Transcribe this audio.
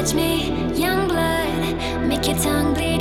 Catch me, young blood, make your tongue bleed.